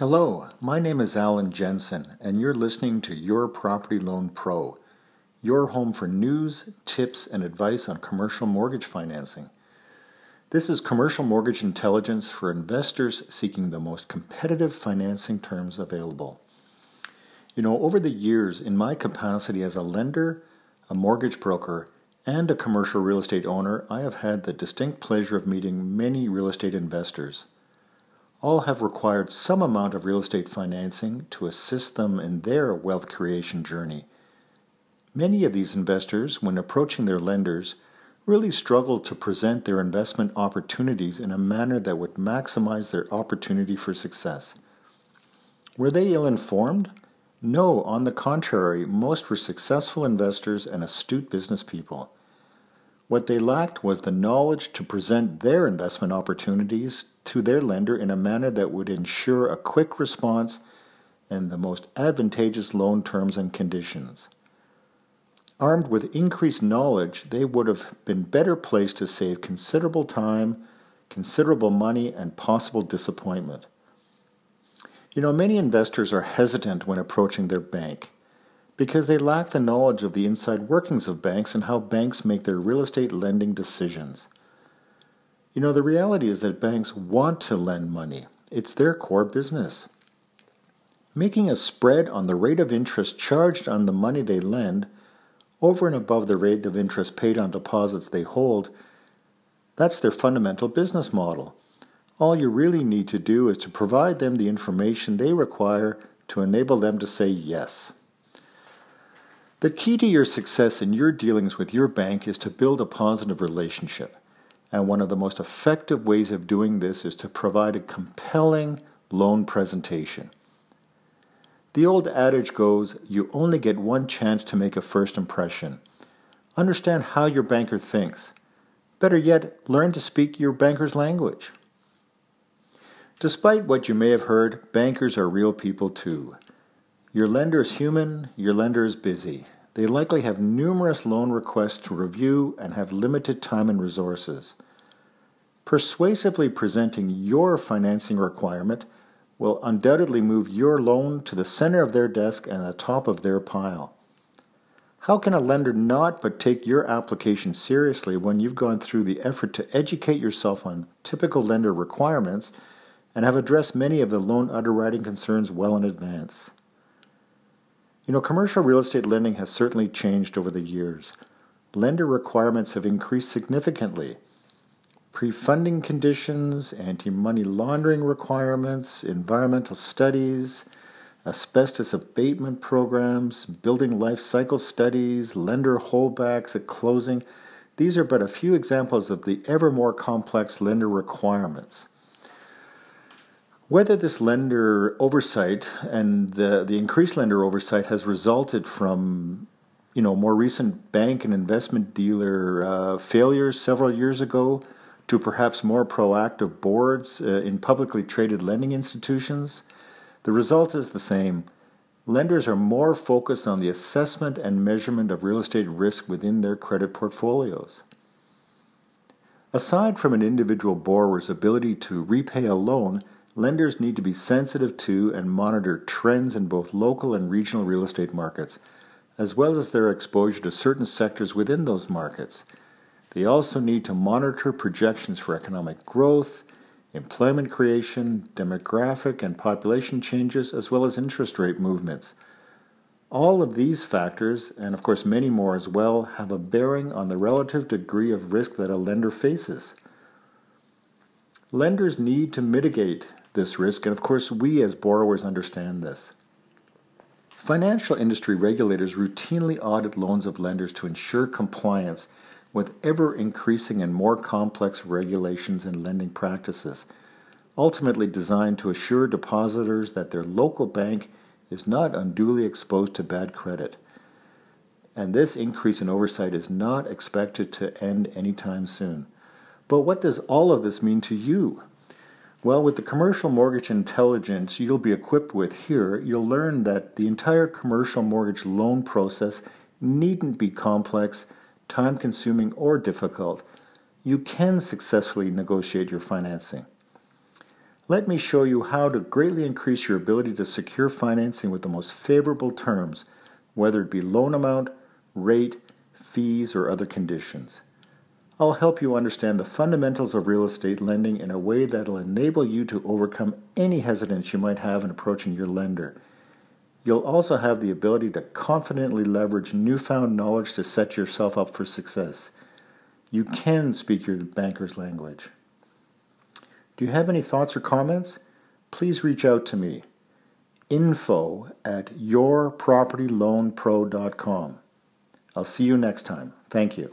Hello, my name is Alan Jensen, and you're listening to Your Property Loan Pro, your home for news, tips, and advice on commercial mortgage financing. This is commercial mortgage intelligence for investors seeking the most competitive financing terms available. You know, over the years, in my capacity as a lender, a mortgage broker, and a commercial real estate owner, I have had the distinct pleasure of meeting many real estate investors all have required some amount of real estate financing to assist them in their wealth creation journey. Many of these investors, when approaching their lenders, really struggle to present their investment opportunities in a manner that would maximize their opportunity for success. Were they ill informed? No, on the contrary, most were successful investors and astute business people. What they lacked was the knowledge to present their investment opportunities to their lender in a manner that would ensure a quick response and the most advantageous loan terms and conditions. Armed with increased knowledge, they would have been better placed to save considerable time, considerable money, and possible disappointment. You know, many investors are hesitant when approaching their bank because they lack the knowledge of the inside workings of banks and how banks make their real estate lending decisions. You know, the reality is that banks want to lend money, it's their core business. Making a spread on the rate of interest charged on the money they lend over and above the rate of interest paid on deposits they hold, that's their fundamental business model. All you really need to do is to provide them the information they require to enable them to say yes. The key to your success in your dealings with your bank is to build a positive relationship. And one of the most effective ways of doing this is to provide a compelling loan presentation. The old adage goes you only get one chance to make a first impression. Understand how your banker thinks. Better yet, learn to speak your banker's language. Despite what you may have heard, bankers are real people too. Your lender is human, your lender is busy. They likely have numerous loan requests to review and have limited time and resources. Persuasively presenting your financing requirement will undoubtedly move your loan to the center of their desk and the top of their pile. How can a lender not but take your application seriously when you've gone through the effort to educate yourself on typical lender requirements and have addressed many of the loan underwriting concerns well in advance? You know, commercial real estate lending has certainly changed over the years. Lender requirements have increased significantly. Pre funding conditions, anti money laundering requirements, environmental studies, asbestos abatement programs, building life cycle studies, lender holdbacks at closing. These are but a few examples of the ever more complex lender requirements. Whether this lender oversight and the, the increased lender oversight has resulted from you know more recent bank and investment dealer uh, failures several years ago to perhaps more proactive boards uh, in publicly traded lending institutions, the result is the same. Lenders are more focused on the assessment and measurement of real estate risk within their credit portfolios. Aside from an individual borrower's ability to repay a loan, lenders need to be sensitive to and monitor trends in both local and regional real estate markets, as well as their exposure to certain sectors within those markets. They also need to monitor projections for economic growth, employment creation, demographic and population changes, as well as interest rate movements. All of these factors, and of course many more as well, have a bearing on the relative degree of risk that a lender faces. Lenders need to mitigate this risk, and of course, we as borrowers understand this. Financial industry regulators routinely audit loans of lenders to ensure compliance with ever increasing and more complex regulations and lending practices, ultimately designed to assure depositors that their local bank is not unduly exposed to bad credit. And this increase in oversight is not expected to end anytime soon. But what does all of this mean to you? Well, with the commercial mortgage intelligence you'll be equipped with here, you'll learn that the entire commercial mortgage loan process needn't be complex, time consuming, or difficult. You can successfully negotiate your financing. Let me show you how to greatly increase your ability to secure financing with the most favorable terms, whether it be loan amount, rate, fees, or other conditions. I'll help you understand the fundamentals of real estate lending in a way that'll enable you to overcome any hesitance you might have in approaching your lender. You'll also have the ability to confidently leverage newfound knowledge to set yourself up for success. You can speak your banker's language. Do you have any thoughts or comments? Please reach out to me. Info at yourpropertyloanpro.com. I'll see you next time. Thank you.